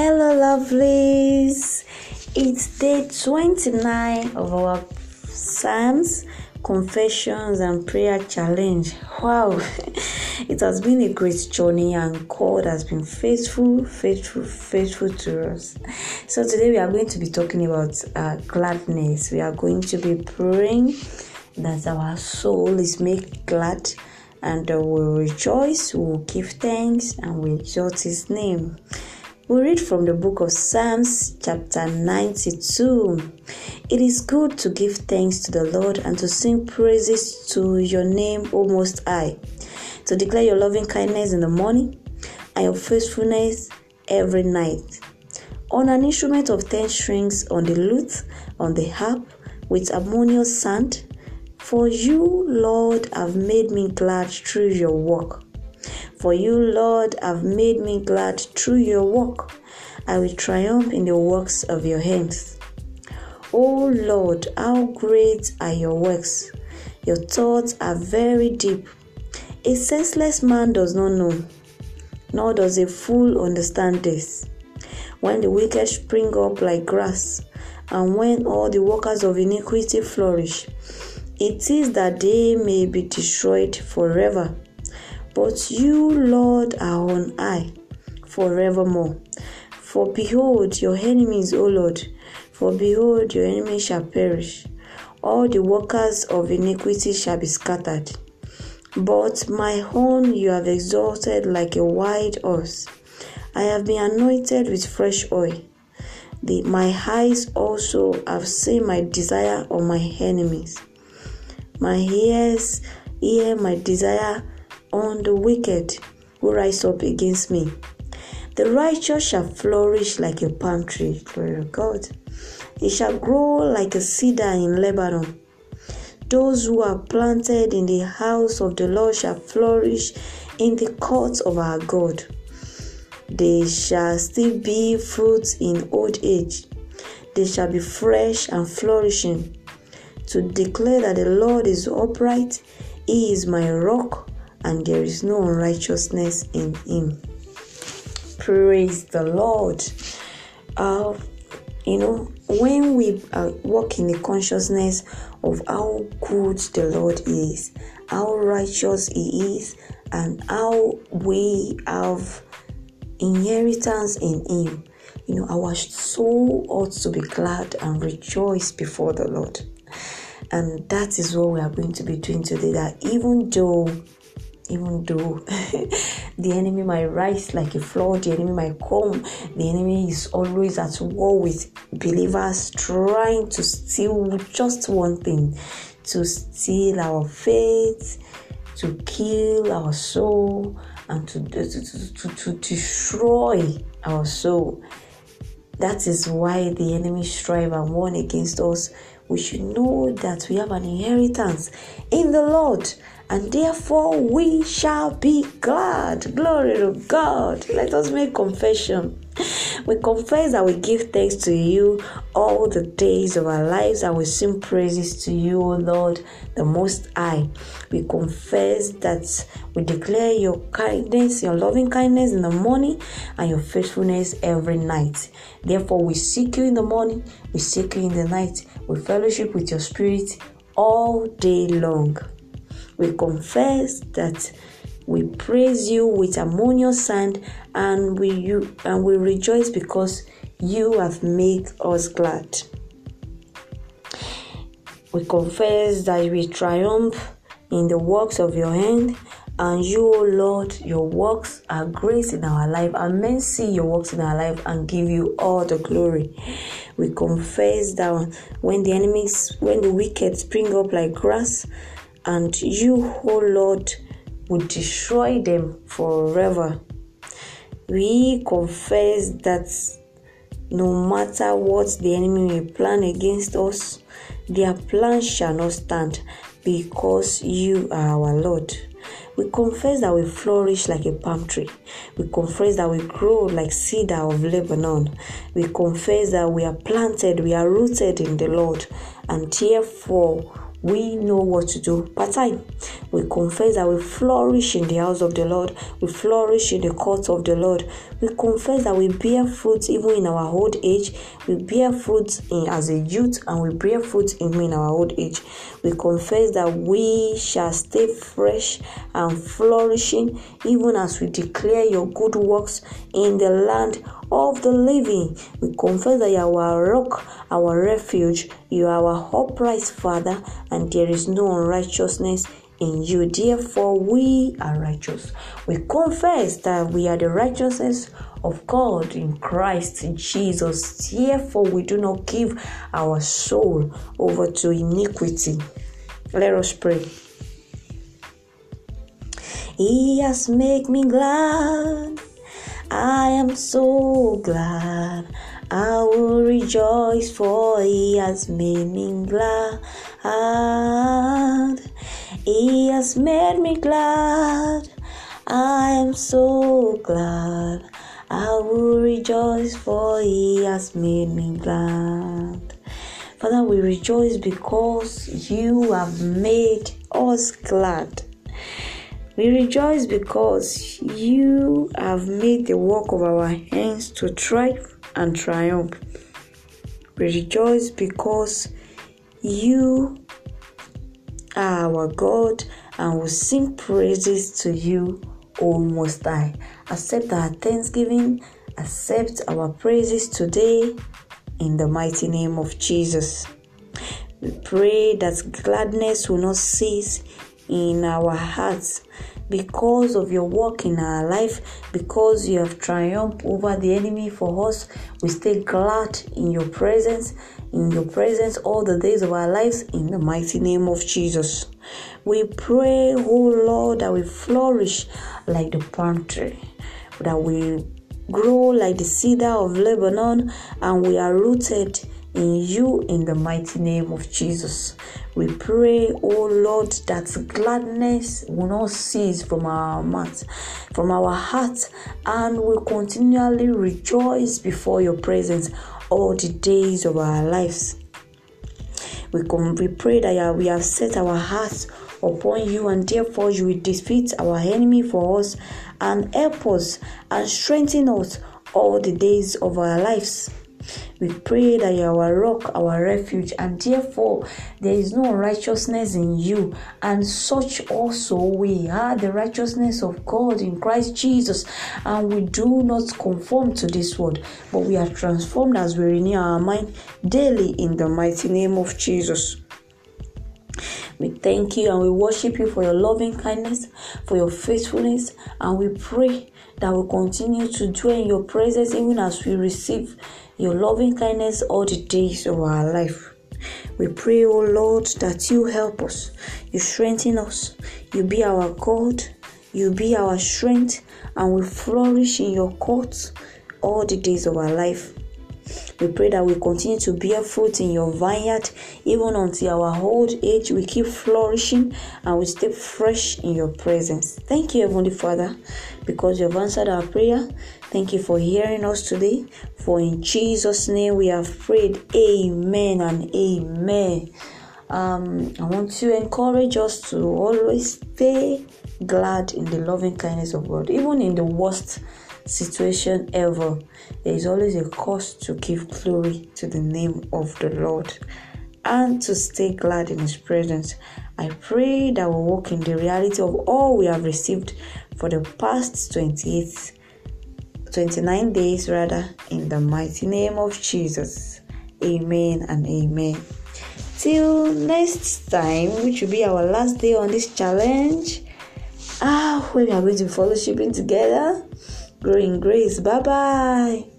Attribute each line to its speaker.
Speaker 1: Hello, lovelies. It's day 29 of our Psalms, Confessions, and Prayer Challenge. Wow, it has been a great journey, and God has been faithful, faithful, faithful to us. So, today we are going to be talking about uh, gladness. We are going to be praying that our soul is made glad and uh, we'll rejoice, we'll give thanks, and we exalt His name. We read from the book of Psalms, chapter 92. It is good to give thanks to the Lord and to sing praises to your name, O Most High, to declare your loving kindness in the morning and your faithfulness every night. On an instrument of ten strings, on the lute, on the harp, with harmonious sound, for you, Lord, have made me glad through your work. For you, Lord, have made me glad through your work. I will triumph in the works of your hands. O Lord, how great are your works! Your thoughts are very deep. A senseless man does not know, nor does a fool understand this. When the wicked spring up like grass, and when all the workers of iniquity flourish, it is that they may be destroyed forever. But you, Lord, are on high forevermore. For behold, your enemies, O Lord, for behold, your enemies shall perish. All the workers of iniquity shall be scattered. But my horn you have exalted like a white horse. I have been anointed with fresh oil. The, my eyes also have seen my desire on my enemies. My ears hear my desire on the wicked who rise up against me. The righteous shall flourish like a palm tree. Glory to God. It shall grow like a cedar in Lebanon. Those who are planted in the house of the Lord shall flourish in the courts of our God. They shall still be fruits in old age. They shall be fresh and flourishing. To declare that the Lord is upright, He is my rock, and there is no unrighteousness in Him. Praise the Lord. Uh, you know, when we uh, walk in the consciousness of how good the Lord is, how righteous He is, and how we have inheritance in Him, you know, our soul ought to be glad and rejoice before the Lord. And that is what we are going to be doing today. That even though even though the enemy might rise like a flood, the enemy might come, the enemy is always at war with believers, trying to steal just one thing to steal our faith, to kill our soul, and to, to, to, to destroy our soul. That is why the enemy strive and warn against us. We should know that we have an inheritance in the Lord and therefore we shall be glad. Glory to God. Let us make confession. We confess that we give thanks to you all the days of our lives and we sing praises to you, O Lord, the Most High. We confess that we declare your kindness, your loving kindness in the morning and your faithfulness every night. Therefore, we seek you in the morning, we seek you in the night, we fellowship with your spirit all day long. We confess that we praise you with harmonious sound and we you and we rejoice because you have made us glad. We confess that we triumph in the works of your hand and you, O Lord, your works are grace in our life, and men see your works in our life and give you all the glory. We confess that when the enemies, when the wicked spring up like grass, and you, O Lord, would destroy them forever. We confess that no matter what the enemy may plan against us, their plan shall not stand because you are our Lord. We confess that we flourish like a palm tree. We confess that we grow like cedar of Lebanon. We confess that we are planted, we are rooted in the Lord, and therefore we know what to do part time. We confess that we flourish in the house of the Lord, we flourish in the court of the Lord. We confess that we bear fruit even in our old age, we bear fruit in, as a youth, and we bear fruit even in our old age. We confess that we shall stay fresh and flourishing even as we declare your good works in the land of the living. We confess that you are our rock, our refuge, you are our upright Father, and there is no unrighteousness in you. Therefore, we are righteous. We confess that we are the righteousness of God in Christ Jesus. Therefore, we do not give our soul over to iniquity. Let us pray. He has made me glad I am so glad. I will rejoice, for He has made me glad. He has made me glad. I am so glad. I will rejoice, for He has made me glad. Father, we rejoice because you have made us glad. We rejoice because you have made the work of our hands to thrive and triumph. We rejoice because you are our God and will sing praises to you, O Most High. Accept our thanksgiving, accept our praises today in the mighty name of Jesus. We pray that gladness will not cease in our hearts because of your work in our life, because you have triumphed over the enemy for us. We stay glad in your presence, in your presence all the days of our lives, in the mighty name of Jesus. We pray, oh Lord, that we flourish like the palm tree, that we grow like the cedar of Lebanon, and we are rooted in you in the mighty name of Jesus. We pray, oh Lord, that gladness will not cease from our mouth, from our hearts, and will continually rejoice before your presence all the days of our lives. We, come, we pray that we have set our hearts upon you, and therefore you will defeat our enemy for us and help us and strengthen us all the days of our lives. We pray that you are our rock, our refuge, and therefore there is no righteousness in you. And such also we are the righteousness of God in Christ Jesus. And we do not conform to this world, but we are transformed as we renew our mind daily in the mighty name of Jesus. We thank you and we worship you for your loving kindness, for your faithfulness, and we pray that we continue to dwell in your presence even as we receive your loving kindness all the days of our life. We pray, O oh Lord, that you help us, you strengthen us, you be our God, you be our strength, and we flourish in your courts all the days of our life. We pray that we continue to bear fruit in your vineyard, even until our old age. We keep flourishing and we stay fresh in your presence. Thank you, Heavenly Father, because you have answered our prayer. Thank you for hearing us today. For in Jesus' name we have prayed. Amen and amen. Um, I want to encourage us to always stay glad in the loving kindness of God, even in the worst situation ever. There is always a cause to give glory to the name of the Lord and to stay glad in His presence. I pray that we walk in the reality of all we have received for the past 28 29 days rather in the mighty name of Jesus. Amen and amen. Till next time, which will be our last day on this challenge. Ah, we are going to be fellowshipping together. Growing grace. Bye bye.